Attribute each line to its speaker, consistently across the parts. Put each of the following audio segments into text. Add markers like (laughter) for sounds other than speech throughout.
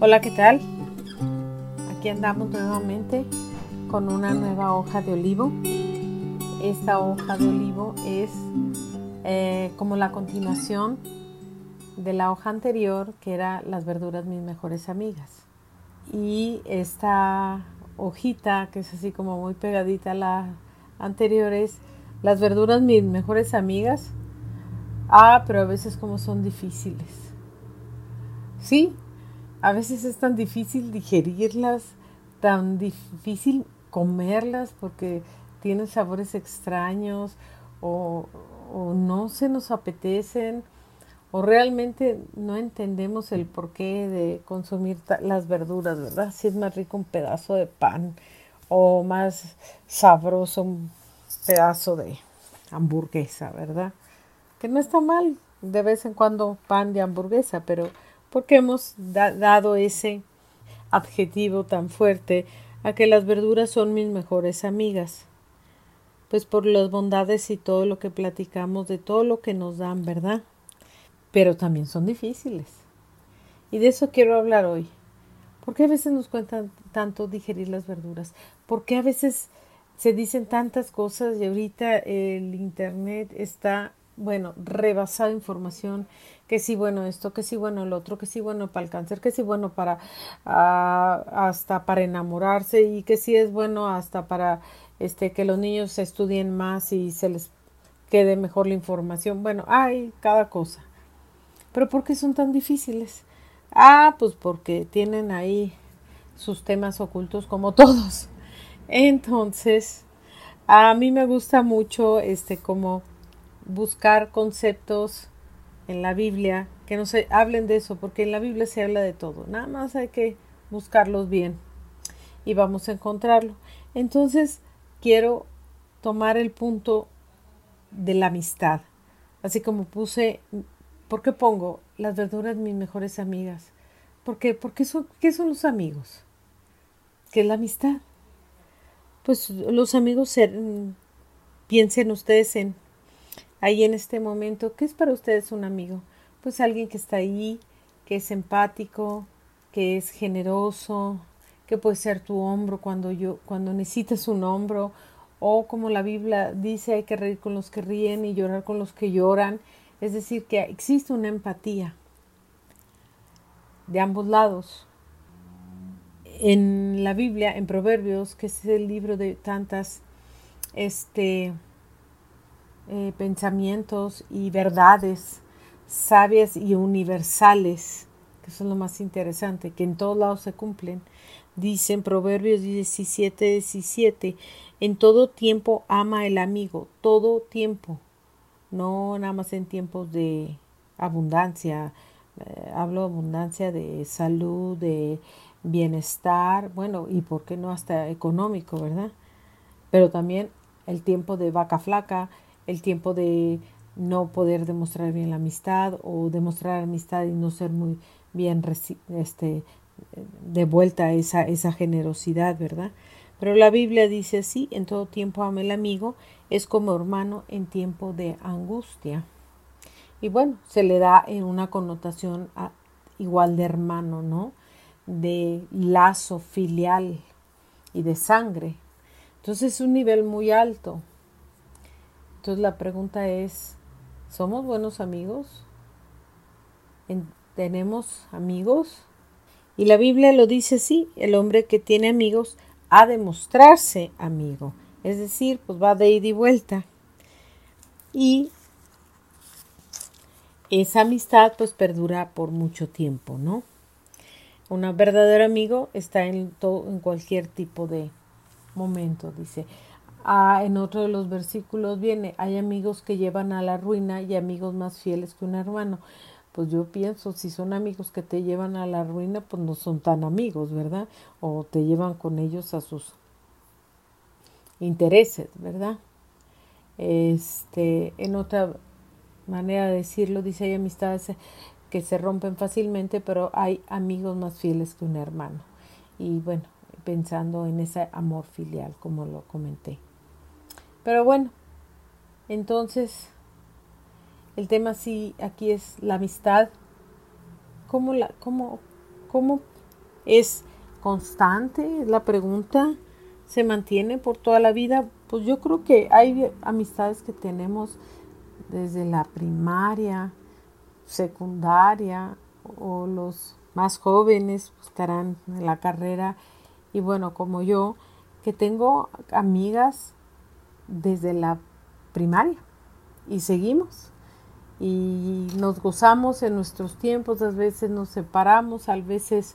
Speaker 1: Hola, ¿qué tal? Aquí andamos nuevamente con una nueva hoja de olivo. Esta hoja de olivo es eh, como la continuación de la hoja anterior que era las verduras mis mejores amigas. Y esta hojita que es así como muy pegadita a la anterior es las verduras mis mejores amigas. Ah, pero a veces como son difíciles. Sí, a veces es tan difícil digerirlas, tan difícil comerlas porque tienen sabores extraños o, no se nos apetecen o realmente no entendemos el porqué de consumir las verduras, ¿verdad? Si es más rico un pedazo de pan o más sabroso pedazo de hamburguesa, ¿verdad? Que no está mal de vez en cuando pan de hamburguesa, pero porque hemos dado ese adjetivo tan fuerte a que las verduras son mis mejores amigas. Pues por las bondades y todo lo que platicamos, de todo lo que nos dan, ¿verdad? Pero también son difíciles. Y de eso quiero hablar hoy. ¿Por qué a veces nos cuentan tanto digerir las verduras? ¿Por qué a veces se dicen tantas cosas y ahorita el Internet está bueno, rebasada información, que sí bueno esto, que sí bueno el otro, que sí bueno para el cáncer, que sí bueno para ah, hasta para enamorarse y que sí es bueno hasta para este que los niños estudien más y se les quede mejor la información. Bueno, hay cada cosa. Pero ¿por qué son tan difíciles? Ah, pues porque tienen ahí sus temas ocultos como (laughs) todos. Entonces, a mí me gusta mucho este como buscar conceptos en la Biblia que no se hablen de eso, porque en la Biblia se habla de todo. Nada más hay que buscarlos bien y vamos a encontrarlo. Entonces, quiero tomar el punto de la amistad. Así como puse, ¿por qué pongo las verduras mis mejores amigas? Porque, porque son, ¿qué son los amigos? ¿Qué es la amistad? Pues los amigos, piensen ustedes en ahí en este momento, ¿qué es para ustedes un amigo? Pues alguien que está ahí, que es empático, que es generoso, que puede ser tu hombro cuando yo cuando necesitas un hombro o como la Biblia dice hay que reír con los que ríen y llorar con los que lloran, es decir, que existe una empatía de ambos lados. En la Biblia, en Proverbios, que es el libro de tantas este eh, pensamientos y verdades sabias y universales, que son lo más interesante, que en todos lados se cumplen. Dicen Proverbios 17, 17, en todo tiempo ama el amigo, todo tiempo, no nada más en tiempos de abundancia, eh, hablo abundancia de salud, de bienestar, bueno, y por qué no hasta económico, ¿verdad? Pero también el tiempo de vaca flaca, el tiempo de no poder demostrar bien la amistad o demostrar amistad y no ser muy bien este, de vuelta esa, esa generosidad, ¿verdad? Pero la Biblia dice así, en todo tiempo ama el amigo, es como hermano en tiempo de angustia. Y bueno, se le da en una connotación igual de hermano, ¿no? De lazo filial y de sangre. Entonces es un nivel muy alto. Entonces la pregunta es, ¿somos buenos amigos? ¿Tenemos amigos? Y la Biblia lo dice así, el hombre que tiene amigos ha de mostrarse amigo. Es decir, pues va de ida y vuelta. Y esa amistad pues perdura por mucho tiempo, ¿no? Un verdadero amigo está en, todo, en cualquier tipo de momento, dice. Ah, en otro de los versículos viene, hay amigos que llevan a la ruina y amigos más fieles que un hermano. Pues yo pienso, si son amigos que te llevan a la ruina, pues no son tan amigos, ¿verdad? O te llevan con ellos a sus intereses, ¿verdad? Este, en otra manera de decirlo, dice, hay amistades que se rompen fácilmente, pero hay amigos más fieles que un hermano. Y bueno, pensando en ese amor filial, como lo comenté. Pero bueno, Entonces, el tema sí aquí es la amistad. ¿Cómo, la, cómo, cómo es constante? La pregunta se mantiene por toda la vida. Pues yo creo que hay amistades que tenemos desde la primaria, secundaria o los más jóvenes estarán en la carrera. Y bueno, como yo, que tengo amigas desde la primaria y seguimos. Y nos gozamos en nuestros tiempos, a veces nos separamos, a veces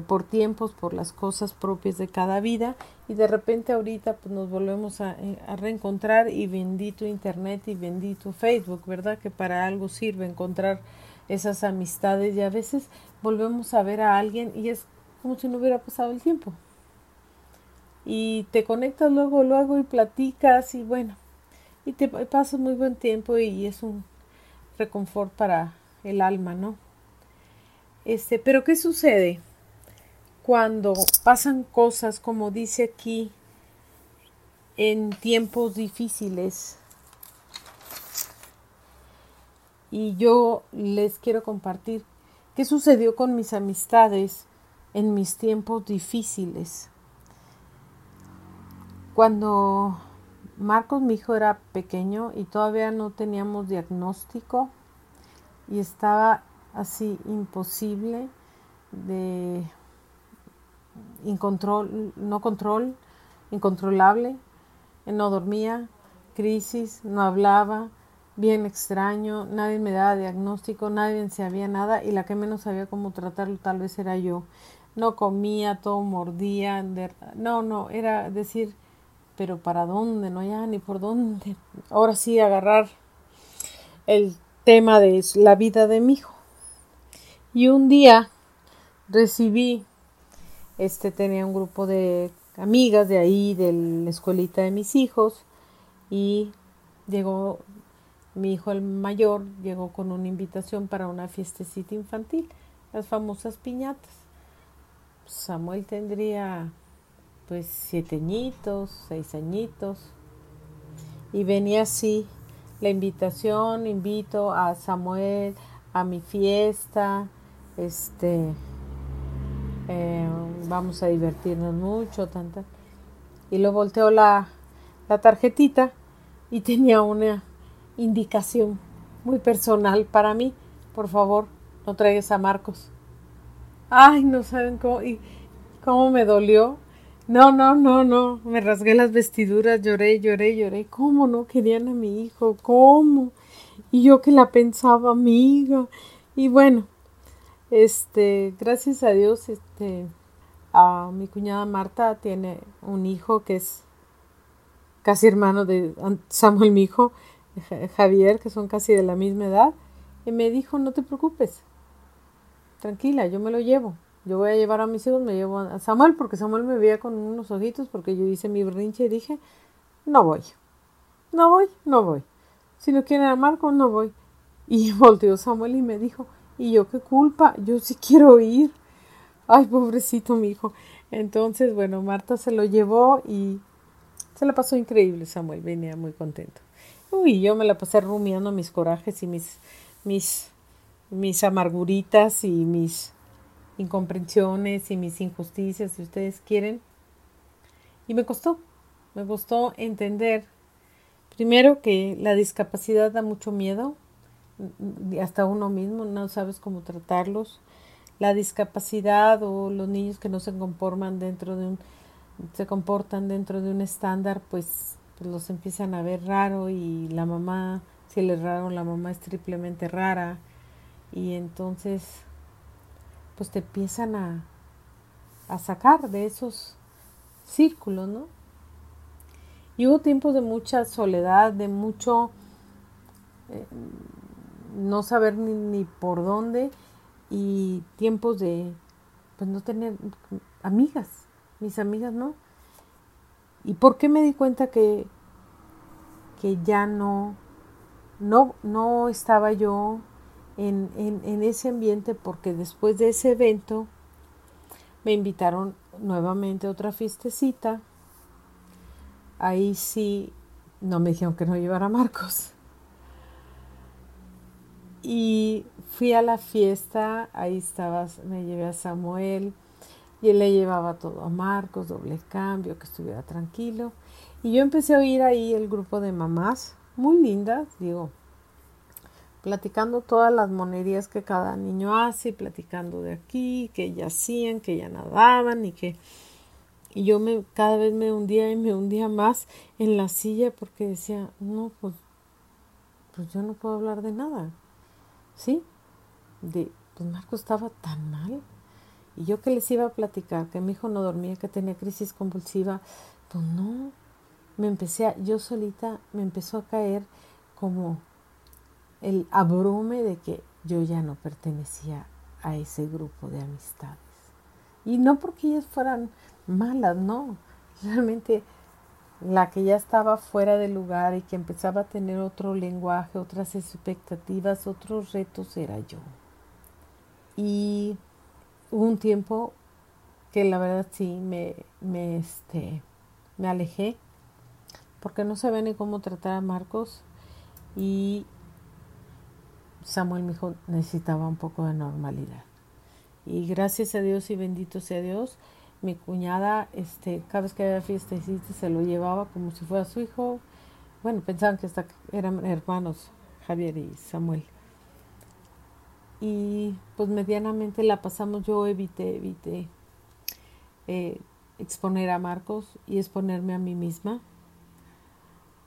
Speaker 1: por tiempos, por las cosas propias de cada vida y de repente ahorita pues nos volvemos a, eh, a, reencontrar y bendito internet y bendito Facebook, ¿verdad? Que para algo sirve encontrar esas amistades y a veces volvemos a ver a alguien y es como si no hubiera pasado el tiempo. Y te conectas luego, luego y platicas y bueno, y te pasas muy buen tiempo y es un reconfort para el alma, ¿no? Este, pero ¿qué sucede cuando pasan cosas como dice aquí en tiempos difíciles? Y yo les quiero compartir qué sucedió con mis amistades en mis tiempos difíciles. Cuando Marcos, mi hijo, era pequeño y todavía no teníamos diagnóstico y estaba así imposible de incontrol, no control, incontrolable, no dormía, crisis, no hablaba, bien extraño, nadie me daba diagnóstico, nadie sabía nada y la que menos sabía cómo tratarlo tal vez era yo. No comía, todo mordía, no, no, era decir, pero ¿para dónde? No ya ni por dónde. Ahora sí agarrar el tema de la vida de mi hijo. Y un día recibí, este tenía un grupo de amigas de ahí, de la escuelita de mis hijos, y llegó mi hijo el mayor, llegó con una invitación para una fiestecita infantil, las famosas piñatas. Samuel tendría pues siete añitos, seis añitos. Y venía así la invitación, invito a Samuel a mi fiesta, este, eh, vamos a divertirnos mucho, tanta. Y lo volteó la, la tarjetita y tenía una indicación muy personal para mí. Por favor, no traigas a Marcos. Ay, no saben cómo, y cómo me dolió no, no, no, no. Me rasgué las vestiduras, lloré, lloré, lloré. ¿Cómo no querían a mi hijo? ¿Cómo? Y yo que la pensaba amiga. Y bueno, este, gracias a Dios, este, a mi cuñada Marta tiene un hijo que es casi hermano de Samuel, mi hijo, Javier, que son casi de la misma edad. Y me dijo, no te preocupes, tranquila, yo me lo llevo. Yo voy a llevar a mis hijos, me llevo a Samuel, porque Samuel me veía con unos ojitos, porque yo hice mi berrinche y dije, no voy, no voy, no voy. Si no quieren a Marco, no voy. Y (laughs) volteó Samuel y me dijo, ¿y yo qué culpa? Yo sí quiero ir. Ay, pobrecito mi hijo. Entonces, bueno, Marta se lo llevó y se la pasó increíble Samuel, venía muy contento. Uy, yo me la pasé rumiando mis corajes y mis, mis, mis amarguritas y mis incomprensiones y mis injusticias, si ustedes quieren. Y me costó, me costó entender, primero que la discapacidad da mucho miedo, hasta uno mismo no sabes cómo tratarlos. La discapacidad o los niños que no se conforman dentro de un, se comportan dentro de un estándar, pues, pues los empiezan a ver raro y la mamá, si él es raro, la mamá es triplemente rara. Y entonces pues te empiezan a, a sacar de esos círculos, ¿no? Y hubo tiempos de mucha soledad, de mucho eh, no saber ni, por dónde y tiempos de pues no tener amigas, mis amigas no. ¿Y por qué me di cuenta que, que ya no, no, no estaba yo en, en, ese ambiente porque después de ese evento me invitaron nuevamente a otra fiestecita. Ahí sí no me dijeron que no llevara a Marcos. Y fui a la fiesta, ahí estabas, me llevé a Samuel y él le llevaba todo a Marcos, doble cambio, que estuviera tranquilo. Y yo empecé a oír ahí el grupo de mamás, muy lindas, digo, platicando todas las monerías que cada niño hace, platicando de aquí, que ya hacían, que ya nadaban y que y yo me cada vez me hundía y me hundía más en la silla porque decía, no, pues, pues yo no puedo hablar de nada. ¿Sí? De, pues Marco estaba tan mal. Y yo que les iba a platicar, que mi hijo no dormía, que tenía crisis convulsiva, pues no. Me empecé a, yo solita me empezó a caer como el abrume de que yo ya no pertenecía a ese grupo de amistades. Y no porque ellas fueran malas, no. Realmente la que ya estaba fuera de lugar y que empezaba a tener otro lenguaje, otras expectativas, otros retos era yo. Y hubo un tiempo que la verdad sí me, me, este, me alejé porque no sabía ni cómo tratar a Marcos y Samuel mi hijo necesitaba un poco de normalidad. Y gracias a Dios y bendito sea Dios, mi cuñada, este, cada vez que había fiestecita se lo llevaba como si fuera su hijo. Bueno, pensaban que hasta eran hermanos, Javier y Samuel. Y pues medianamente la pasamos, yo evité, evité eh, exponer a Marcos y exponerme a mí misma,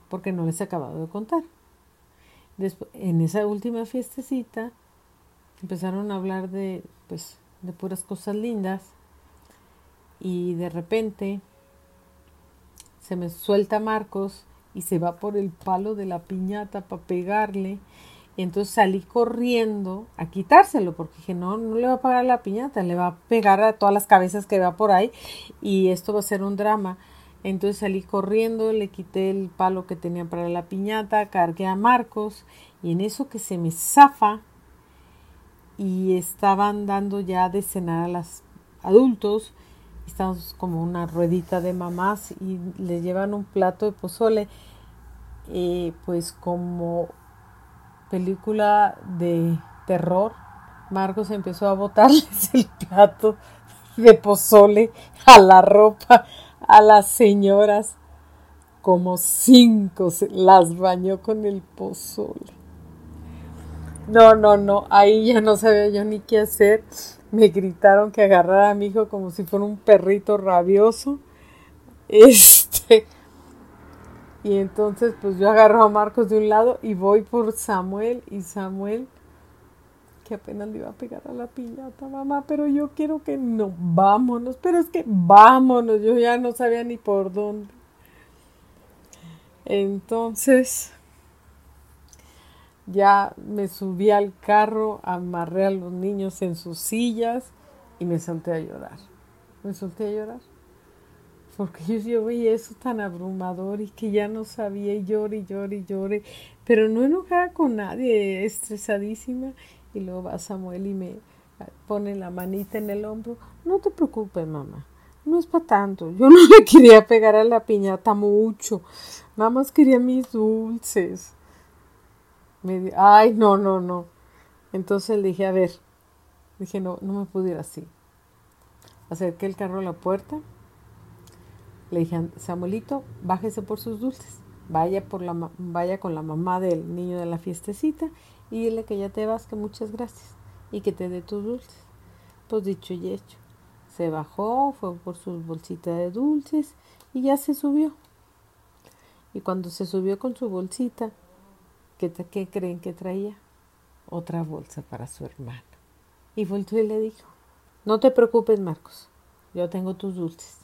Speaker 1: porque no les he acabado de contar. Después, en esa última fiestecita empezaron a hablar de, pues, de puras cosas lindas y de repente se me suelta Marcos y se va por el palo de la piñata para pegarle. Y entonces salí corriendo a quitárselo porque dije, no, no le va a pagar la piñata, le va a pegar a todas las cabezas que va por ahí y esto va a ser un drama. Entonces salí corriendo, le quité el palo que tenía para la piñata, cargué a Marcos y en eso que se me zafa y estaban dando ya de cenar a los adultos, estamos como una ruedita de mamás y le llevan un plato de pozole, eh, pues como película de terror, Marcos empezó a botarles (laughs) el plato de pozole a la ropa, a las señoras, como cinco las bañó con el pozole. No, no, no, ahí ya no sabía yo ni qué hacer me gritaron que agarrara a mi hijo como si fuera un perrito rabioso. (laughs) Este. Y entonces pues yo agarro a Marcos de un lado y voy por Samuel y Samuel que apenas le iba a pegar a la piñata, mamá, pero yo quiero que no, vámonos, pero es que vámonos, yo ya no sabía ni por dónde. Entonces, ya me subí al carro, amarré a los niños en sus sillas y me solté a llorar. Me solté a llorar. Porque yo, veía eso tan abrumador y que ya no sabía y lloré lloré lloré. Pero no enojada con nadie, estresadísima. Y luego va Samuel y me pone la manita en el hombro. No te preocupes, mamá. No es para tanto. Yo (laughs) no le quería pegar a la piñata mucho. Nada más quería mis dulces ay, no, no, no. Entonces le dije, a ver, dije, no, no me pude ir así. Acerqué el carro a la puerta. Le dije, Samuelito, bájese por sus dulces. Vaya, por la, vaya con la mamá del niño de la fiestecita y dile que ya te vas, que muchas gracias y que te dé tus dulces. Pues dicho y hecho. Se bajó, fue por sus bolsitas de dulces y ya se subió. Y cuando se subió con su bolsita, ¿Qué, ¿Qué, creen que traía? Otra bolsa para su hermano. Y volvió y le dijo, no te preocupes, Marcos, yo tengo tus dulces.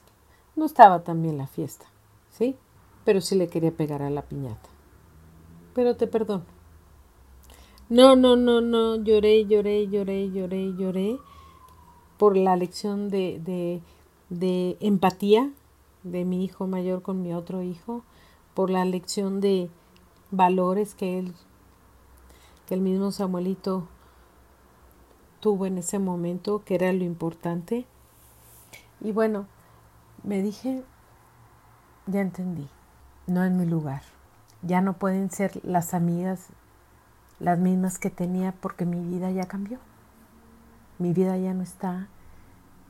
Speaker 1: No estaba tan bien la fiesta, ¿sí? Pero sí le quería pegar a la piñata. Pero te perdono. No, no, no, no, lloré, lloré, lloré, lloré, lloré por la lección de, de empatía de mi hijo mayor con mi otro hijo, por la lección de, valores que él, que el mismo Samuelito tuvo en ese momento, que era lo importante. Y bueno, me dije, ya entendí, no es mi lugar. ya no pueden ser las amigas las mismas que tenía porque mi vida ya cambió. Mi vida ya no está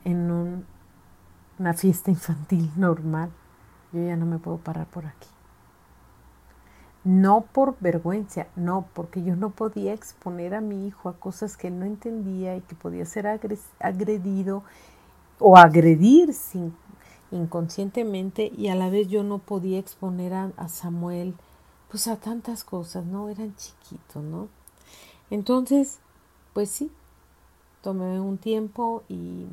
Speaker 1: en una fiesta infantil normal. Yo ya no me puedo parar por aquí. No por vergüenza, no, porque yo no podía exponer a mi hijo a cosas que no entendía y que podía ser agredido o agredir sin, inconscientemente y a la vez yo no podía exponer a, a Samuel pues a tantas cosas, ¿no? Eran chiquitos, ¿no? Entonces, pues sí, tomé un tiempo y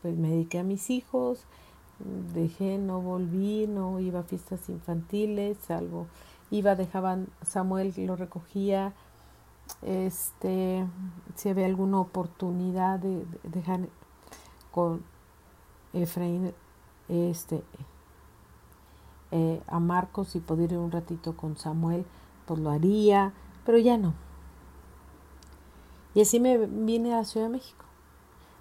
Speaker 1: pues me dediqué a mis hijos, dejé, no volví, no iba a fiestas infantiles, salvo iba, dejaban, Samuel lo recogía, este, si había alguna oportunidad de, dejar con Efraín, este, eh, a Marcos y poder ir un ratito con Samuel, pues lo haría, pero ya no. Y así me vine a la Ciudad de México,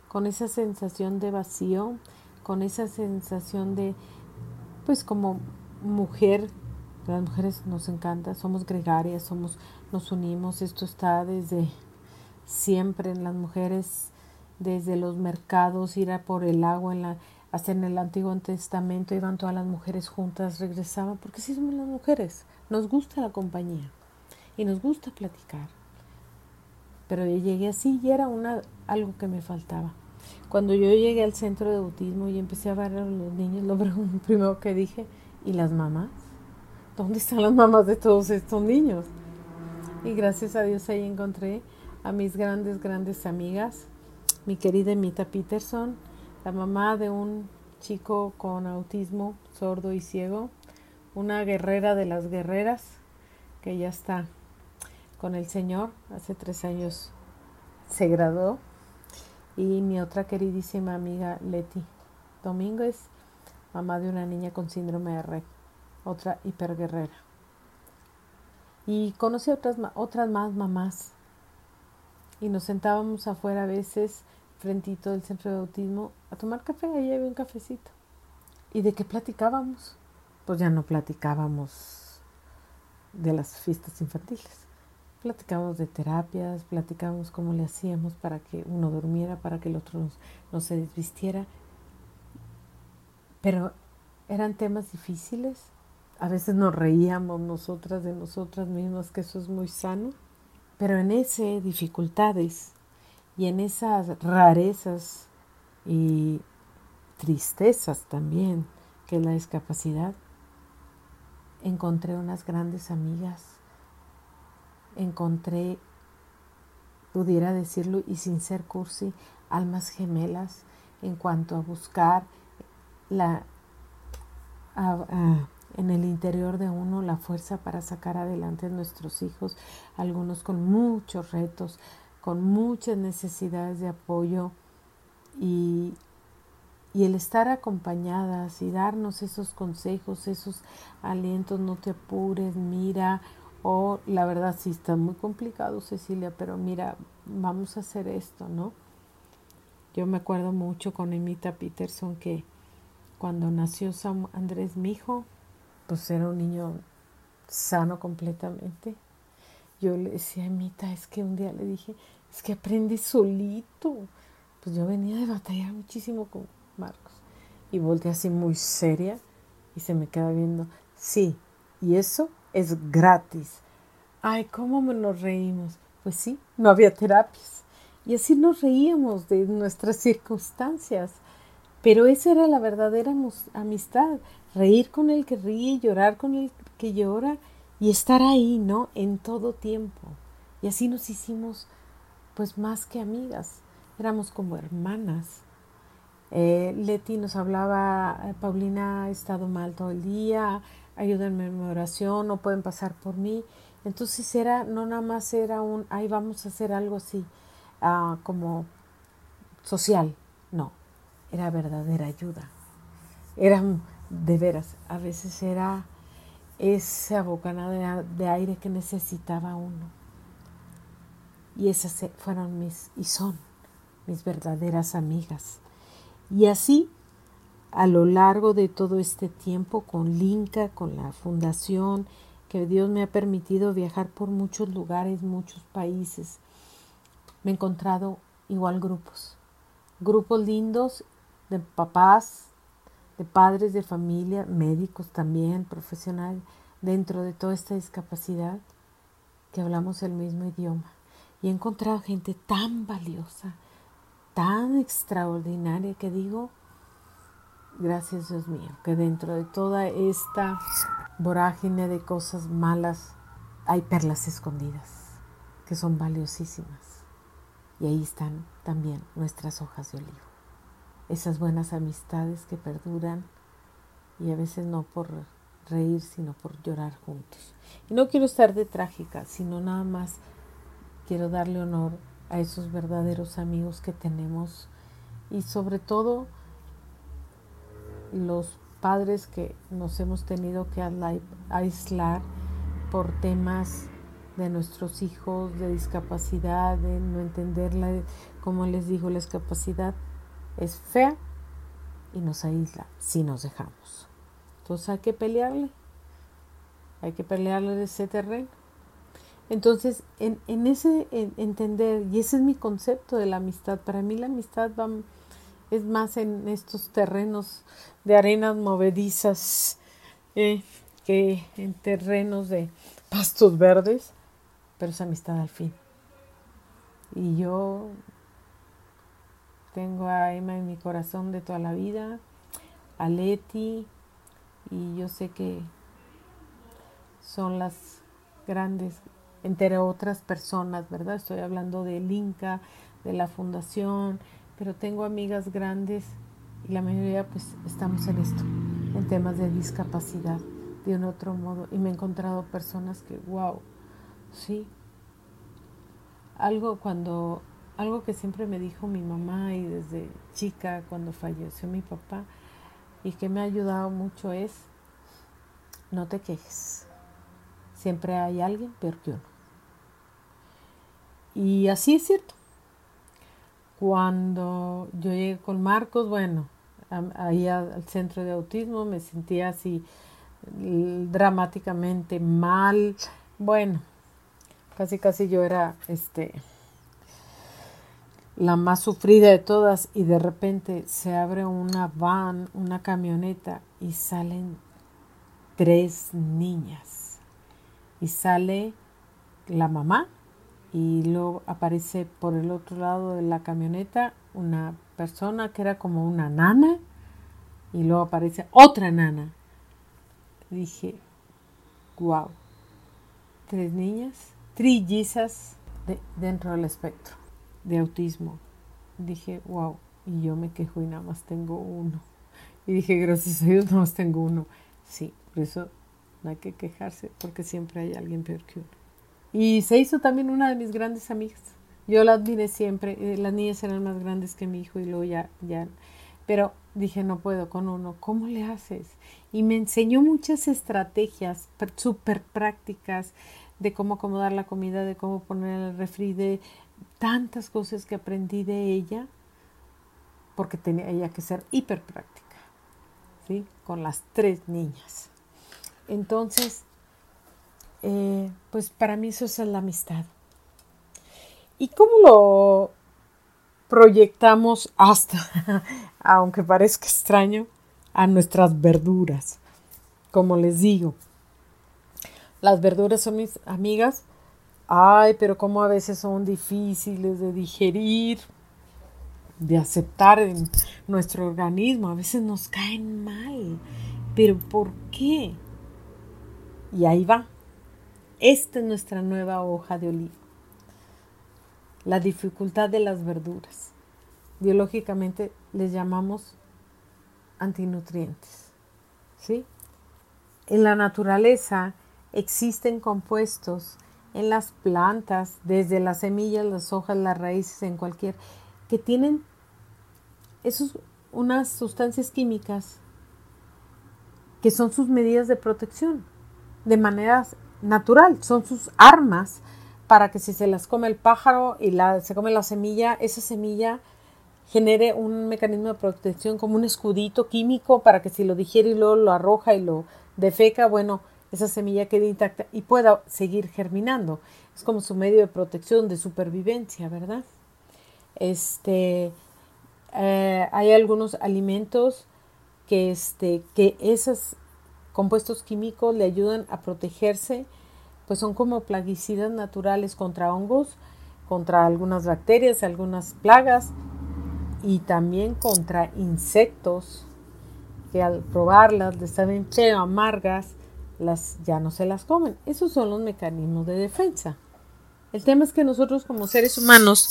Speaker 1: con esa sensación de vacío, con esa sensación de, pues como mujer, las mujeres nos encanta, somos gregarias, somos, nos unimos, esto está desde siempre en las mujeres, desde los mercados, ir a por el agua en la, hasta en el Antiguo Testamento iban todas las mujeres juntas, regresaban, porque sí somos las mujeres, nos gusta la compañía y nos gusta platicar. Pero yo llegué así y era una, algo que me faltaba. Cuando yo llegué al centro de autismo y empecé a ver a los niños, lo (laughs) primero que dije, ¿y las mamás? ¿Dónde están las mamás de todos estos niños? Y gracias a Dios ahí encontré a mis grandes, grandes amigas, mi querida Emita Peterson, la mamá de un chico con autismo sordo y ciego, una guerrera de las guerreras que ya está con el Señor, hace tres años se graduó, y mi otra queridísima amiga Leti Domínguez, mamá de una niña con síndrome de Red, otra hiperguerrera. Y conocí otras, otras más mamás y nos sentábamos afuera a veces frentito del centro de autismo a tomar café, ahí había un cafecito. ¿Y de qué platicábamos? Pues ya no platicábamos de las fiestas infantiles. Platicábamos de terapias, platicábamos cómo le hacíamos para que uno durmiera, para que el otro no se desvistiera. Pero eran temas difíciles. A veces nos reíamos nosotras de nosotras mismas, que eso es muy sano. Pero en ese dificultades y en esas rarezas y tristezas también, que es la discapacidad, encontré unas grandes amigas, encontré, pudiera decirlo y sin ser cursi, almas gemelas en cuanto a buscar la, en el interior de uno la fuerza para sacar adelante a nuestros hijos, algunos con muchos retos, con muchas necesidades de apoyo y, el estar acompañadas y darnos esos consejos, esos alientos, no te apures, mira, o la verdad sí está muy complicado Cecilia, pero mira, vamos a hacer esto, ¿no? Yo me acuerdo mucho con Emita Peterson que cuando nació Sam Andrés, mi hijo, pues era un niño sano completamente yo le decía Emita, es que un día le dije, es que aprende solito. Pues yo venía de batallar muchísimo con Marcos. Y volteé así muy seria y se me queda viendo, sí, y eso es gratis. Ay, ¿cómo nos reímos? Pues sí, no había terapias. Y así nos reíamos de nuestras circunstancias. Pero esa era la verdadera amistad, reír con el que ríe, llorar con el que llora y estar ahí, ¿no? En todo tiempo. Y así nos hicimos, pues más que amigas, éramos como hermanas. Eh, Leti nos hablaba, eh, Paulina ha estado mal todo el día, ayúdenme en mi oración, no pueden pasar por mí. Entonces era, no nada más era un, ahí vamos a hacer algo así, ah, como social, no, era verdadera ayuda. Era de veras, a veces era esa bocanada de aire que necesitaba uno. Y esas fueron mis, y son mis verdaderas amigas. Y así, a lo largo de todo este tiempo, con Linka, con la fundación, que Dios me ha permitido viajar por muchos lugares, muchos países, me he encontrado igual grupos, grupos lindos de papás, de padres de familia, médicos también, profesionales, dentro de toda esta discapacidad, que hablamos el mismo idioma. Y he encontrado gente tan valiosa, tan extraordinaria, que digo, gracias Dios mío, que dentro de toda esta vorágine de cosas malas hay perlas escondidas, que son valiosísimas. Y ahí están también nuestras hojas de olivo. Esas buenas amistades que perduran y a veces no por reír, sino por llorar juntos. Y no quiero estar de trágica, sino nada más quiero darle honor a esos verdaderos amigos que tenemos y sobre todo los padres que nos hemos tenido que aislar por temas de nuestros hijos, de discapacidad, de no entenderla, como les digo, la discapacidad es fea y nos aísla si nos dejamos. Entonces hay que pelearle, hay que pelearle ese terreno. Entonces, en, en ese entender, y ese es mi concepto de la amistad, para mí la amistad va, es más en estos terrenos de arenas movedizas eh, que en terrenos de pastos verdes, pero es amistad al fin. Y yo tengo a Emma en mi corazón de toda la vida, a Leti, y yo sé que son las grandes, entre otras personas, ¿verdad? Estoy hablando del Inca, de la fundación, pero tengo amigas grandes y la mayoría pues estamos en esto, en temas de discapacidad, de un otro modo. Y me he encontrado personas que, wow, sí. Algo cuando, algo que siempre me dijo mi mamá y desde chica cuando falleció mi papá y que me ha ayudado mucho es, no te quejes. Siempre hay alguien peor que uno. Y así es cierto. Cuando yo llegué con Marcos, bueno, ahí al centro de autismo me sentía así dramáticamente mal. Bueno, casi casi yo era este la más sufrida de todas y de repente se abre una van, una camioneta y salen tres niñas y sale la mamá y luego aparece por el otro lado de la camioneta una persona que era como una nana y luego aparece otra nana. Dije, wow, tres niñas, trillizas dentro del espectro de autismo. Dije, wow, y yo me quejo y nada más tengo uno. Y dije, gracias a Dios (laughs) nada más tengo uno. Sí, por eso no hay que quejarse porque siempre hay alguien peor que uno. Y se hizo también una de mis grandes amigas. Yo la admiré siempre. Eh, las niñas eran más grandes que mi hijo y luego ya, ya. Pero dije, no puedo con uno. ¿Cómo le haces? Y me enseñó muchas estrategias súper prácticas de cómo acomodar la comida, de cómo poner el refri, de tantas cosas que aprendí de ella, porque tenía ella que ser hiper práctica, ¿sí? Con las tres niñas. Entonces, eh, pues para mí eso es la amistad. ¿Y cómo lo proyectamos hasta, (laughs) aunque parezca extraño, a nuestras verduras? Como les digo, las verduras son mis amigas. Ay, pero como a veces son difíciles de digerir, de aceptar en nuestro organismo. A veces nos caen mal. Pero ¿por qué? Y ahí va. Esta es nuestra nueva hoja de olivo. La dificultad de las verduras. Biológicamente les llamamos antinutrientes. ¿sí? En la naturaleza existen compuestos en las plantas, desde las semillas, las hojas, las raíces, en cualquier, que tienen esos, unas sustancias químicas que son sus medidas de protección, de maneras natural, son sus armas para que si se las come el pájaro y la, se come la semilla, esa semilla genere un mecanismo de protección como un escudito químico para que si lo digiere y luego lo arroja y lo defeca, bueno, esa semilla quede intacta y pueda seguir germinando. Es como su medio de protección, de supervivencia, ¿verdad? Este, eh, hay algunos alimentos que, este, que esos compuestos químicos le ayudan a protegerse, pues son como plaguicidas naturales contra hongos, contra algunas bacterias, algunas plagas y también contra insectos que al probarlas les saben feo, amargas, las ya no se las comen. Esos son los mecanismos de defensa. El tema es que nosotros como seres humanos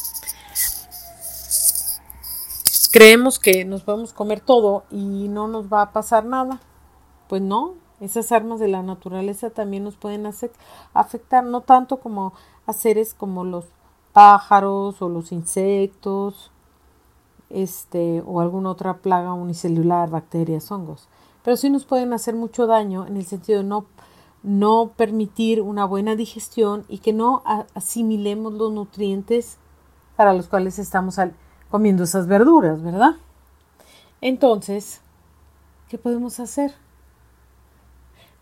Speaker 1: creemos que nos podemos comer todo y no nos va a pasar nada. Pues no, esas armas de la naturaleza también nos pueden hacer, afectar, no tanto como a seres como los pájaros o los insectos, este, o alguna otra plaga unicelular, bacterias, hongos. Pero sí nos pueden hacer mucho daño en el sentido de no, no permitir una buena digestión y que no asimilemos los nutrientes para los cuales estamos comiendo esas verduras, ¿verdad? Entonces, ¿qué podemos hacer?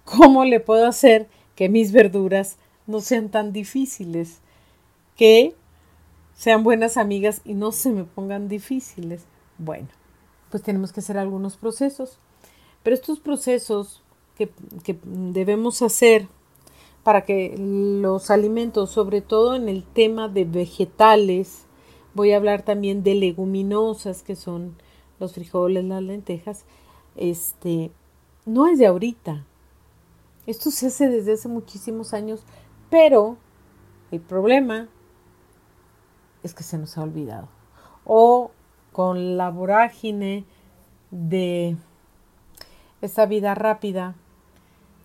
Speaker 1: ¿Cómo le puedo hacer que mis verduras no sean tan difíciles? Que sean buenas amigas y no se me pongan difíciles. Bueno, pues tenemos que hacer algunos procesos. Pero estos procesos que, debemos hacer para que los alimentos, sobre todo en el tema de vegetales, voy a hablar también de leguminosas, que son los frijoles, las lentejas, este, no es de ahorita. Esto se hace desde hace muchísimos años, pero el problema es que se nos ha olvidado. O con la vorágine de esa vida rápida,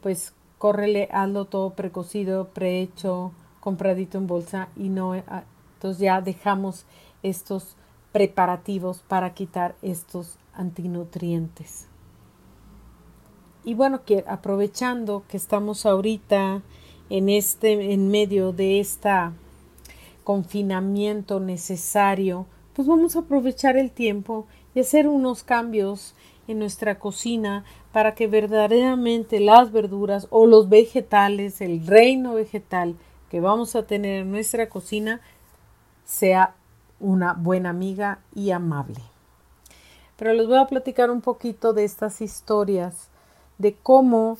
Speaker 1: pues córrele, hazlo todo precocido, prehecho, compradito en bolsa y no, ah, entonces ya dejamos estos preparativos para quitar estos antinutrientes. Y bueno, que aprovechando que estamos ahorita en este en medio de esta confinamiento necesario, pues vamos a aprovechar el tiempo y hacer unos cambios en nuestra cocina para que verdaderamente las verduras o los vegetales, el reino vegetal que vamos a tener en nuestra cocina sea una buena amiga y amable. Pero les voy a platicar un poquito de estas historias, de cómo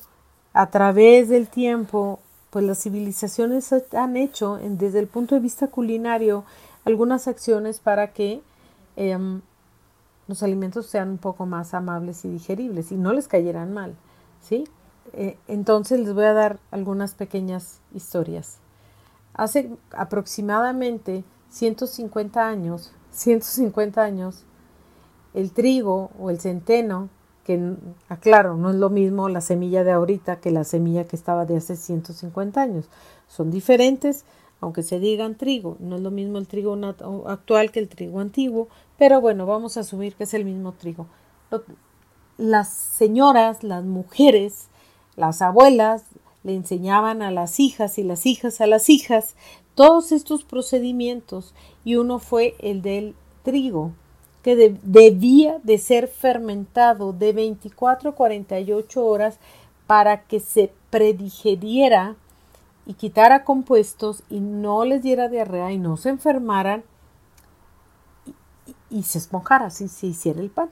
Speaker 1: a través del tiempo pues las civilizaciones han hecho desde el punto de vista culinario algunas acciones para que em, los alimentos sean un poco más amables y digeribles y no les cayeran mal, ¿sí? Eh, entonces les voy a dar algunas pequeñas historias. Hace aproximadamente 150 años, (laughs) 150 años, el trigo o el centeno que aclaro, no es lo mismo la semilla de ahorita que la semilla que estaba de hace 150 años. Son diferentes, aunque se digan trigo, no es lo mismo el trigo actual que el trigo antiguo, pero bueno, vamos a asumir que es el mismo trigo. Las señoras, las mujeres, las abuelas le enseñaban a las hijas y las hijas a las hijas todos estos procedimientos y uno fue el del trigo que debía de ser fermentado de 24 a 48 horas para que se predigeriera y quitara compuestos y no les diera diarrea y no se enfermaran y, se esponjara, así se hiciera el pan.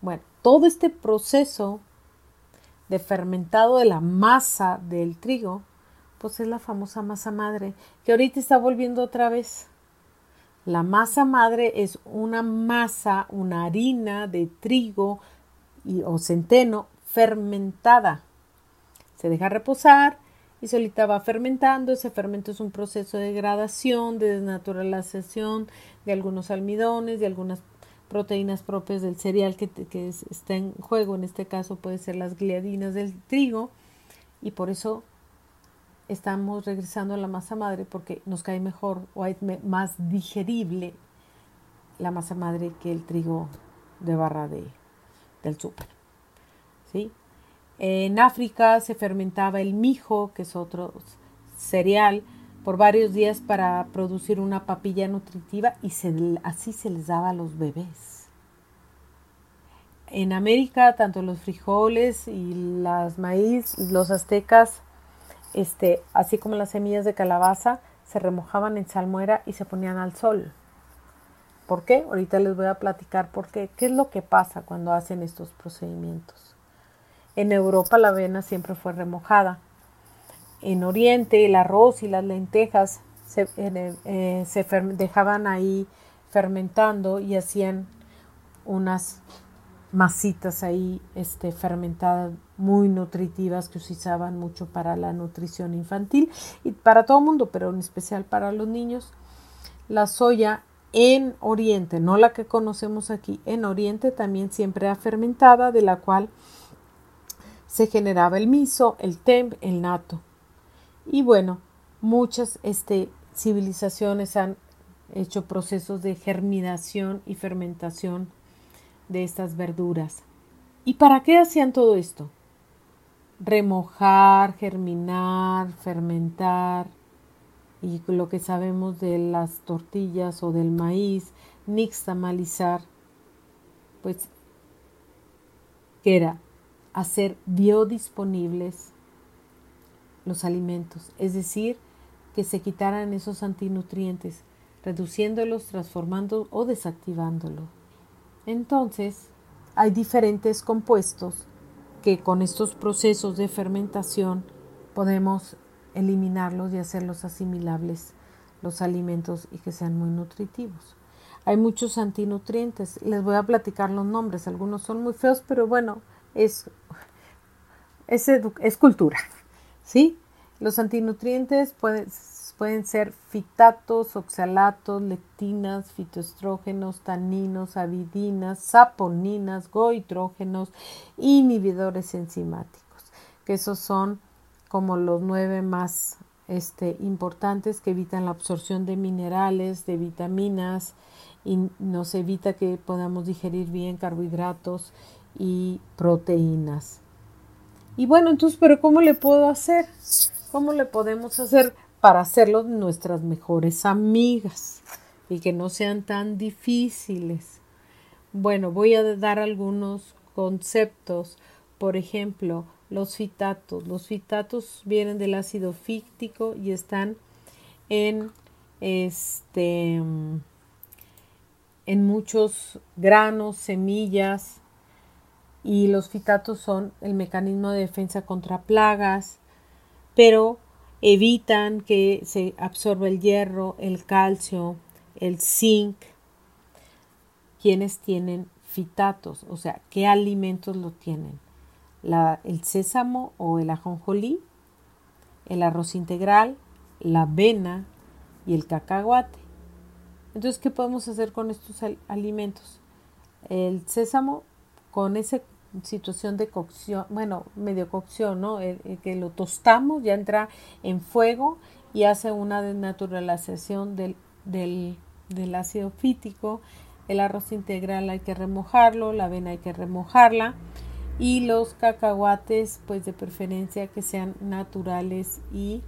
Speaker 1: Bueno, todo este proceso de fermentado de la masa del trigo, pues es la famosa masa madre, que ahorita está volviendo otra vez. La masa madre es una masa, una harina de trigo y, o centeno fermentada. Se deja reposar y solita va fermentando. Ese fermento es un proceso de degradación, de desnaturalización de algunos almidones, de algunas proteínas propias del cereal que, que está en juego. En este caso puede ser las gliadinas del trigo y por eso estamos regresando a la masa madre porque nos cae mejor o es más digerible la masa madre que el trigo de barra de, del súper. ¿sí? En África se fermentaba el mijo, que es otro cereal, por varios días para producir una papilla nutritiva y así se les daba a los bebés. en América, tanto los frijoles y las maíz, los aztecas, este, así como las semillas de calabaza, se remojaban en salmuera y se ponían al sol. ¿Por qué? Ahorita les voy a platicar por qué. ¿Qué es lo que pasa cuando hacen estos procedimientos? En Europa la avena siempre fue remojada. En Oriente el arroz y las lentejas se, eh, se dejaban ahí fermentando y hacían unas masitas ahí este, fermentadas muy nutritivas que se usaban mucho para la nutrición infantil y para todo el mundo, pero en especial para los niños. La soya en Oriente, no la que conocemos aquí, en Oriente también siempre era fermentada, de la cual se generaba el miso, el tem, el nato. Y bueno, muchas este, civilizaciones han hecho procesos de germinación y fermentación de estas verduras. ¿Y para qué hacían todo esto? Remojar, germinar, fermentar, y lo que sabemos de las tortillas o del maíz, nixtamalizar, pues, que era hacer biodisponibles los alimentos, es decir, que se quitaran esos antinutrientes, reduciéndolos, transformando o desactivándolo. Entonces, hay diferentes compuestos que con estos procesos de fermentación podemos eliminarlos y hacerlos asimilables los alimentos y que sean muy nutritivos. Hay muchos antinutrientes, les voy a platicar los nombres, algunos son muy feos, pero bueno, es, es, cultura, ¿sí? Los antinutrientes pueden, pueden ser fitatos, oxalatos, lectinas, fitoestrógenos, taninos, avidinas, saponinas, goitrógenos, inhibidores enzimáticos, que esos son como los nueve más este, importantes que evitan la absorción de minerales, de vitaminas y nos evita que podamos digerir bien carbohidratos y proteínas. Y bueno, entonces, pero ¿cómo le puedo hacer? ¿Cómo le podemos hacer para hacerlos nuestras mejores amigas y que no sean tan difíciles? Bueno, voy a dar algunos conceptos. Por ejemplo, los fitatos. Los fitatos vienen del ácido fíctico y están en este en muchos granos, semillas y los fitatos son el mecanismo de defensa contra plagas, pero evitan que se absorba el hierro, el calcio, el zinc. Quienes tienen fitatos, o sea, ¿qué alimentos lo tienen? el sésamo o el ajonjolí, el arroz integral, la avena y el cacahuate. Entonces, ¿qué podemos hacer con estos alimentos? El sésamo, con esa situación de cocción, bueno, medio cocción, ¿no? que lo tostamos, ya entra en fuego y hace una desnaturalización del, del, del ácido fítico. El arroz integral hay que remojarlo, la avena hay que remojarla y los cacahuates pues de preferencia que sean naturales y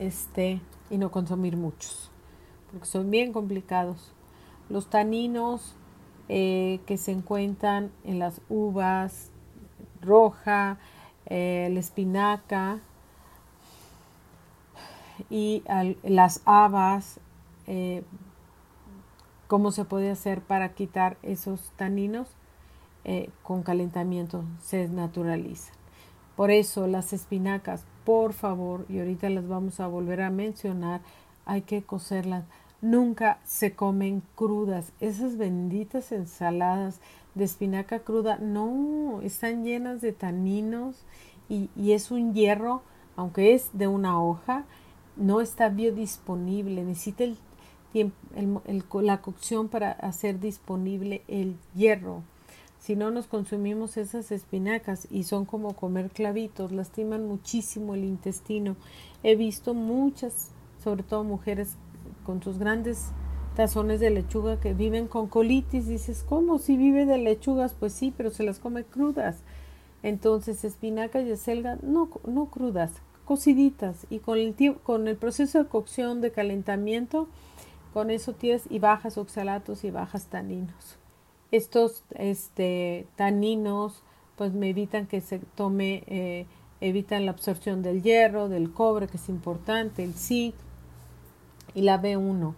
Speaker 1: este y no consumir muchos porque son bien complicados los taninos eh, que se encuentran en las uvas roja eh, la espinaca y las habas eh, cómo se puede hacer para quitar esos taninos eh, con calentamiento se naturalizan. Por eso las espinacas, por favor, y ahorita las vamos a volver a mencionar, hay que cocerlas. Nunca se comen crudas. Esas benditas ensaladas de espinaca cruda, no, están llenas de taninos y, es un hierro, aunque es de una hoja, no está biodisponible. Necesita el, la cocción para hacer disponible el hierro. Si no nos consumimos esas espinacas y son como comer clavitos, lastiman muchísimo el intestino. He visto muchas, sobre todo mujeres con sus grandes tazones de lechuga que viven con colitis. Dices, ¿cómo? Si vive de lechugas, pues sí, pero se las come crudas. Entonces, espinacas y acelga, no, no crudas, cociditas. Y con el, con el proceso de cocción, de calentamiento, con eso tienes y bajas oxalatos y bajas taninos. Estos este, taninos pues me evitan que se tome, eh, evitan la absorción del hierro, del cobre, que es importante, el zinc y la B1.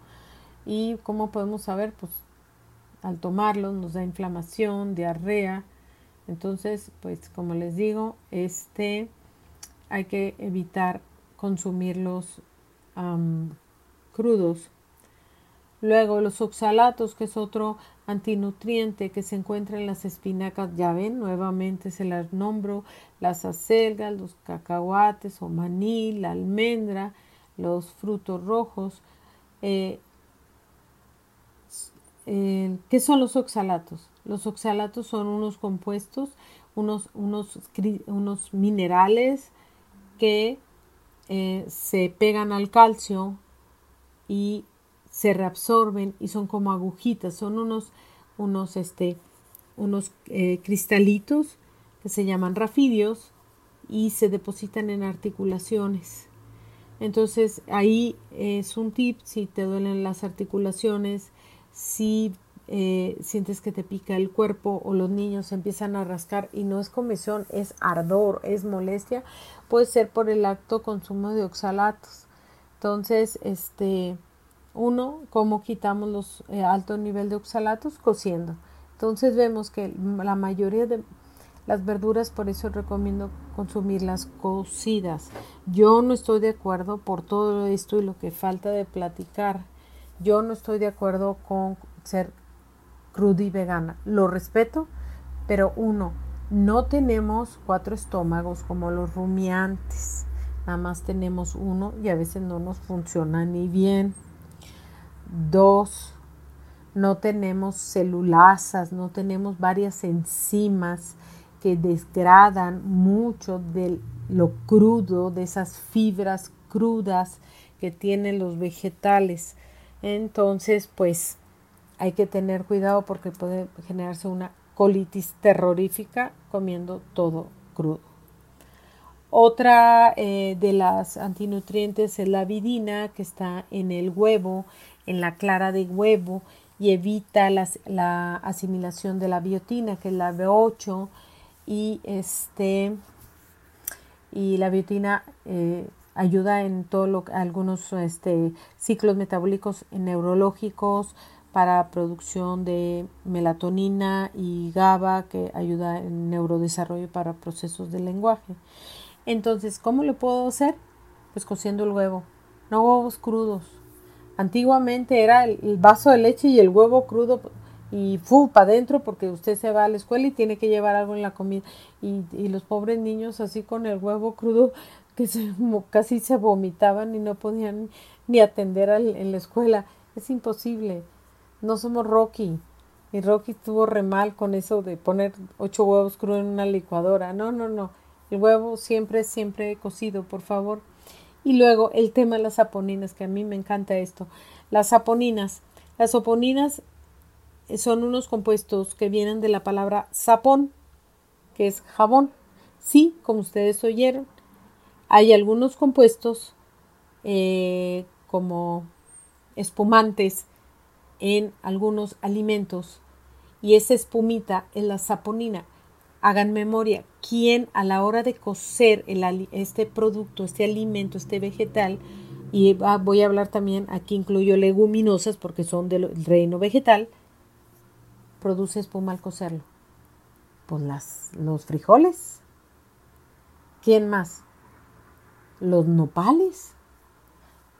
Speaker 1: ¿Y cómo podemos saber? Pues al tomarlos nos da inflamación, diarrea. Entonces, pues como les digo, este hay que evitar consumirlos crudos. Luego los oxalatos, que es otro antinutriente que se encuentra en las espinacas, ya ven, nuevamente se las nombro, las acelgas, los cacahuates o maní, la almendra, los frutos rojos. Eh, eh, ¿Qué son los oxalatos? Los oxalatos son unos compuestos, unos, unos, unos minerales que eh, se pegan al calcio y se reabsorben y son como agujitas, son unos, unos, este, unos cristalitos que se llaman rafidios y se depositan en articulaciones. Entonces ahí es un tip si te duelen las articulaciones, si eh, sientes que te pica el cuerpo o los niños empiezan a rascar y no es comezón, es ardor, es molestia, puede ser por el acto consumo de oxalatos. Entonces, este, uno, ¿cómo quitamos los eh, alto nivel de oxalatos? Cociendo. Entonces vemos que la mayoría de las verduras, por eso recomiendo consumirlas cocidas. Yo no estoy de acuerdo por todo esto y lo que falta de platicar yo no estoy de acuerdo con ser cruda y vegana. Lo respeto, pero uno, no tenemos cuatro estómagos como los rumiantes. Nada más tenemos uno y a veces no nos funciona ni bien. Dos, no tenemos celulasas, no tenemos varias enzimas que desgradan mucho de lo crudo, de esas fibras crudas que tienen los vegetales. Entonces, pues hay que tener cuidado porque puede generarse una colitis terrorífica comiendo todo crudo. Otra eh, de las antinutrientes es la vidina que está en el huevo, en la clara de huevo y evita la asimilación de la biotina que es la B8 y este y la biotina eh, ayuda en todo lo algunos este, ciclos metabólicos neurológicos para producción de melatonina y GABA que ayuda en neurodesarrollo para procesos de lenguaje. Entonces, ¿cómo lo puedo hacer? Pues cociendo el huevo, no huevos crudos. Antiguamente era el, vaso de leche y el huevo crudo y fu para adentro porque usted se va a la escuela y tiene que llevar algo en la comida y, y los pobres niños así con el huevo crudo que se, casi se vomitaban y no podían ni atender en la escuela. Es imposible. No somos Rocky. Y Rocky estuvo re mal con eso de poner ocho huevos crudos en una licuadora. No, no, no. El huevo siempre, siempre cocido, por favor. Y luego el tema de las saponinas, que a mí me encanta esto. Las saponinas. Las saponinas son unos compuestos que vienen de la palabra sapón, que es jabón. Sí, como ustedes oyeron, hay algunos compuestos eh, como espumantes en algunos alimentos y esa espumita es la saponina. Hagan memoria, ¿quién a la hora de cocer este producto, este alimento, este vegetal, y voy a hablar también, aquí incluyo leguminosas porque son del reino vegetal, produce espuma al cocerlo? Pues las, los frijoles. ¿Quién más? los nopales,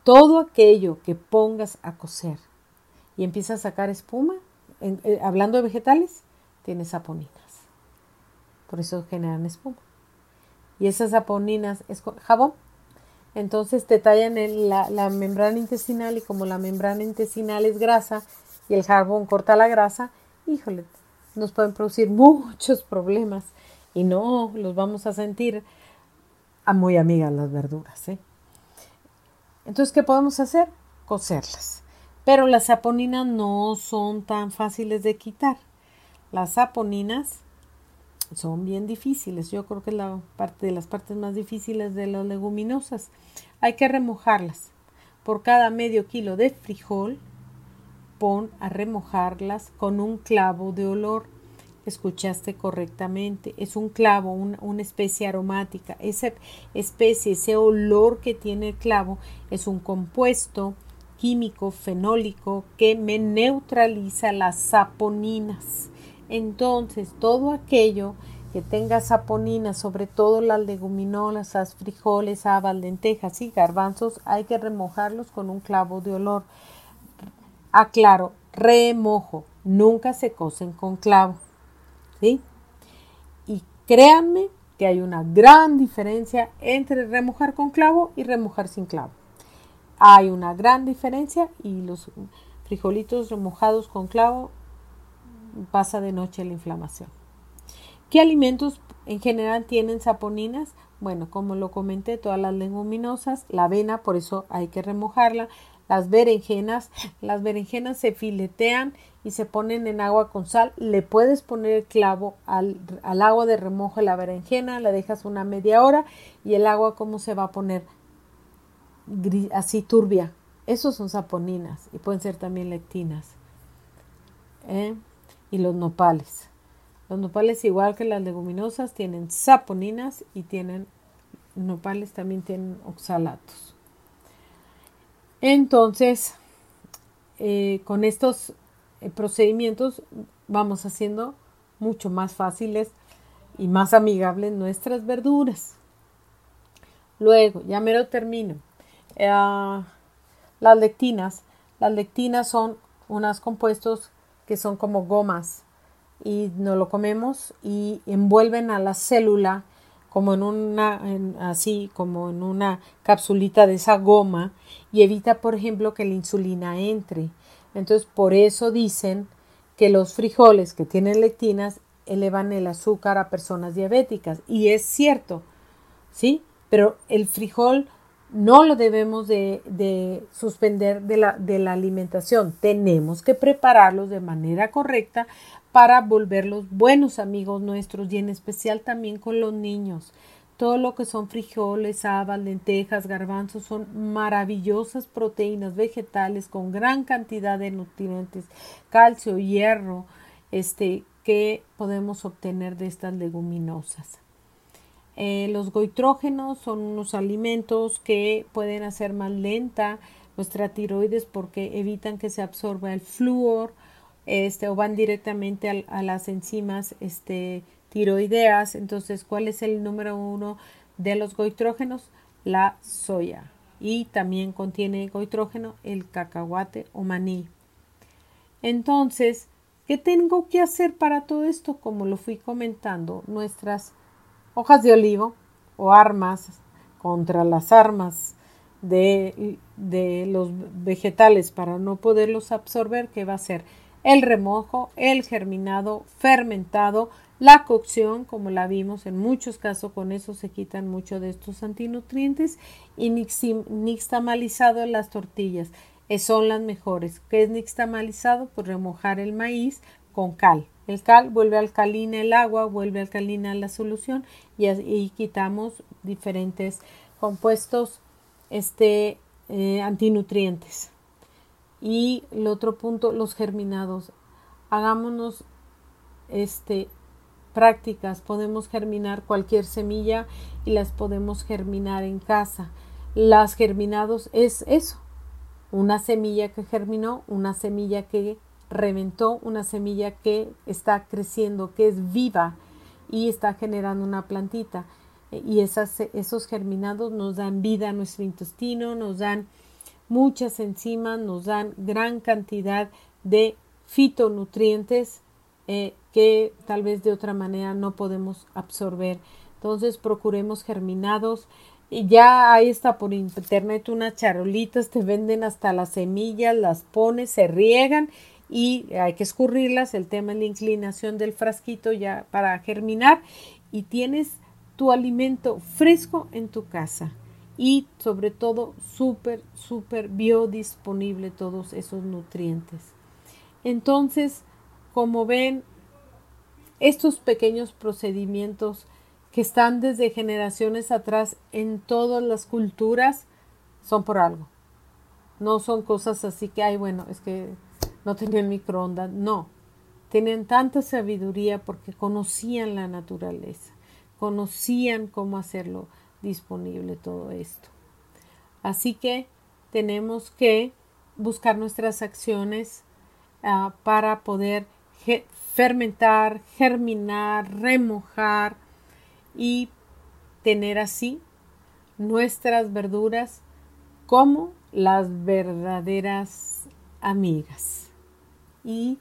Speaker 1: todo aquello que pongas a cocer y empieza a sacar espuma, eh, hablando de vegetales, tiene saponinas. Por eso generan espuma. Y esas saponinas es jabón. Entonces te tallan la, la membrana intestinal y como la membrana intestinal es grasa y el jabón corta la grasa, híjole, nos pueden producir muchos problemas y no los vamos a sentir a muy amigas las verduras. ¿eh? Entonces, ¿qué podemos hacer? Cocerlas. Pero las saponinas no son tan fáciles de quitar. Las saponinas son bien difíciles. Yo creo que es la parte de las partes más difíciles de las leguminosas. Hay que remojarlas. Por cada medio kilo de frijol, pon a remojarlas con un clavo de olor. Escuchaste correctamente. Es un clavo, una especie aromática. Esa especie, ese olor que tiene el clavo es un compuesto químico fenólico que me neutraliza las saponinas. Entonces, todo aquello que tenga saponinas, sobre todo las leguminosas, frijoles, habas, lentejas y garbanzos, hay que remojarlos con un clavo de olor. Aclaro, remojo, nunca se cocen con clavo. ¿Sí? Y créanme que hay una gran diferencia entre remojar con clavo y remojar sin clavo. Hay una gran diferencia y los frijolitos remojados con clavo pasa de noche la inflamación. ¿Qué alimentos en general tienen saponinas? Bueno, como lo comenté, todas las leguminosas, la avena, por eso hay que remojarla, las berenjenas, las berenjenas se filetean y se ponen en agua con sal. Le puedes poner el clavo al, agua de remojo de la berenjena, la dejas una media hora y el agua cómo se va a poner así turbia. Esos son saponinas y pueden ser también lectinas. ¿eh? Y los nopales. Los nopales, igual que las leguminosas, tienen saponinas y tienen nopales también tienen oxalatos. Entonces, eh, con estos eh, procedimientos vamos haciendo mucho más fáciles y más amigables nuestras verduras. Luego, ya me lo termino. Eh, las lectinas. Las lectinas son unos compuestos que son como gomas y nos lo comemos y envuelven a la célula como en una, así como en una capsulita de esa goma y evita, por ejemplo, que la insulina entre. Entonces, por eso dicen que los frijoles que tienen lectinas elevan el azúcar a personas diabéticas. Y es cierto, ¿sí? Pero el frijol no lo debemos de, de suspender de la, de la alimentación. Tenemos que prepararlos de manera correcta para volverlos buenos amigos nuestros y en especial también con los niños. Todo lo que son frijoles, habas, lentejas, garbanzos son maravillosas proteínas vegetales con gran cantidad de nutrientes, calcio, hierro, este, que podemos obtener de estas leguminosas. Eh, los goitrógenos son unos alimentos que pueden hacer más lenta nuestra tiroides porque evitan que se absorba el flúor este, o van directamente a, las enzimas este, tiroideas. Entonces, ¿cuál es el número uno de los goitrógenos? La soya. Y también contiene goitrógeno el cacahuate o maní. Entonces, ¿qué tengo que hacer para todo esto? Como lo fui comentando, nuestras hojas de olivo o armas contra las armas de, de los vegetales para no poderlos absorber, ¿qué va a ser? El remojo, el germinado, fermentado, la cocción, como la vimos en muchos casos, con eso se quitan mucho de estos antinutrientes y nixtamalizado las tortillas. Eh, son las mejores. ¿Qué es nixtamalizado? Pues remojar el maíz con cal. El cal vuelve alcalina el agua, vuelve alcalina la solución y, quitamos diferentes compuestos este, eh, antinutrientes. Y el otro punto, los germinados. Hagámonos este, prácticas. Podemos germinar cualquier semilla y las podemos germinar en casa. Las germinados es eso. Una semilla que germinó, una semilla que reventó, una semilla que está creciendo, que es viva y está generando una plantita. Y esas, esos germinados nos dan vida a nuestro intestino, nos dan muchas enzimas nos dan gran cantidad de fitonutrientes eh, que tal vez de otra manera no podemos absorber. Entonces procuremos germinados. Y ya ahí está por internet unas charolitas, te venden hasta las semillas, las pones, se riegan y hay que escurrirlas. El tema es la inclinación del frasquito ya para germinar y tienes tu alimento fresco en tu casa y sobre todo súper, súper biodisponible todos esos nutrientes. Entonces, como ven, estos pequeños procedimientos que están desde generaciones atrás en todas las culturas son por algo. No son cosas así que, ay, bueno, es que no tenían microondas, no. Tenían tanta sabiduría porque conocían la naturaleza, conocían cómo hacerlo disponible todo esto. Así que tenemos que buscar nuestras acciones ah, para poder fermentar, germinar, remojar y tener así nuestras verduras como las verdaderas amigas y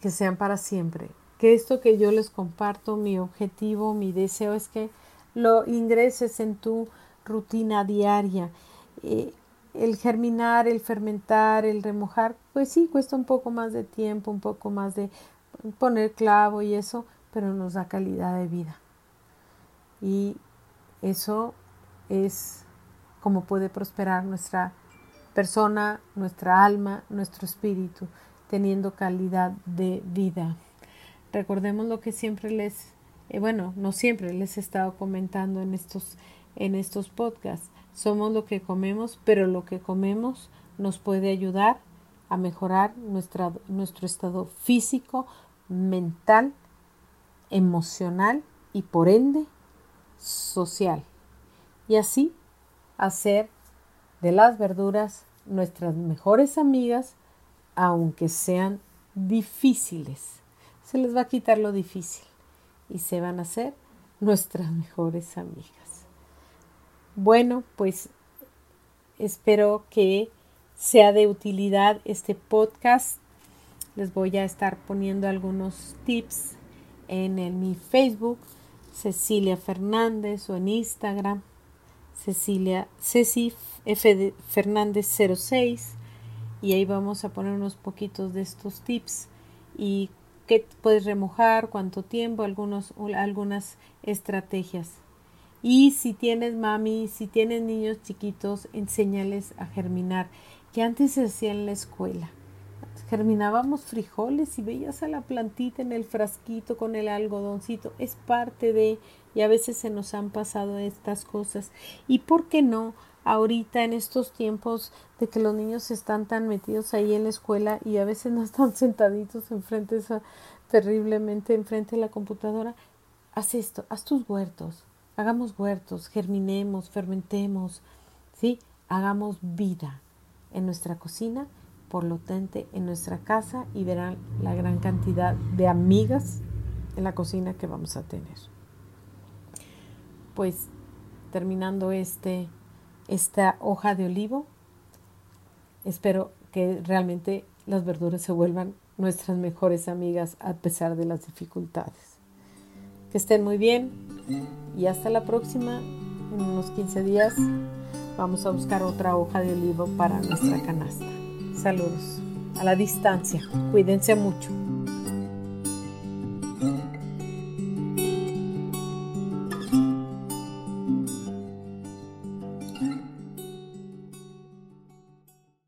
Speaker 1: que sean para siempre. Que esto que yo les comparto, mi objetivo, mi deseo es que lo ingreses en tu rutina diaria. Eh, el germinar, el fermentar, el remojar, pues sí, cuesta un poco más de tiempo, un poco más de poner clavo y eso, pero nos da calidad de vida. Y eso es como puede prosperar nuestra persona, nuestra alma, nuestro espíritu, teniendo calidad de vida. Recordemos lo que siempre les, eh, bueno, no siempre les he estado comentando en estos, en estos podcasts. Somos lo que comemos, pero lo que comemos nos puede ayudar a mejorar nuestro estado físico, mental, emocional y por ende social. Y así hacer de las verduras nuestras mejores amigas, aunque sean difíciles. Se les va a quitar lo difícil y se van a hacer nuestras mejores amigas. Bueno, pues espero que sea de utilidad este podcast les voy a estar poniendo algunos tips en mi Facebook, Cecilia Fernández, o en Instagram, Cecilia Ceci F Fernández 06 y ahí vamos a poner unos poquitos de estos tips y qué puedes remojar, cuánto tiempo, algunos, algunas estrategias. Y si tienes mami, si tienes niños chiquitos, enséñales a germinar, que antes se hacía en la escuela germinábamos frijoles y veías a la plantita en el frasquito con el algodoncito. Es parte de, y a veces se nos han pasado estas cosas. ¿Y por qué no? Ahorita en estos tiempos de que los niños están tan metidos ahí en la escuela y a veces no están (laughs) sentaditos enfrente esa, terriblemente enfrente de la computadora, haz esto, haz tus huertos, hagamos huertos, germinemos, fermentemos, ¿sí? Hagamos vida en nuestra cocina por lo tanto en nuestra casa y verán la gran cantidad de amigas en la cocina que vamos a tener. Pues terminando este, esta hoja de olivo, espero que realmente las verduras se vuelvan nuestras mejores amigas a pesar de las dificultades. Que estén muy bien y hasta la próxima. En unos 15 días vamos a buscar otra hoja de olivo para nuestra canasta. Saludos a la distancia. Cuídense mucho.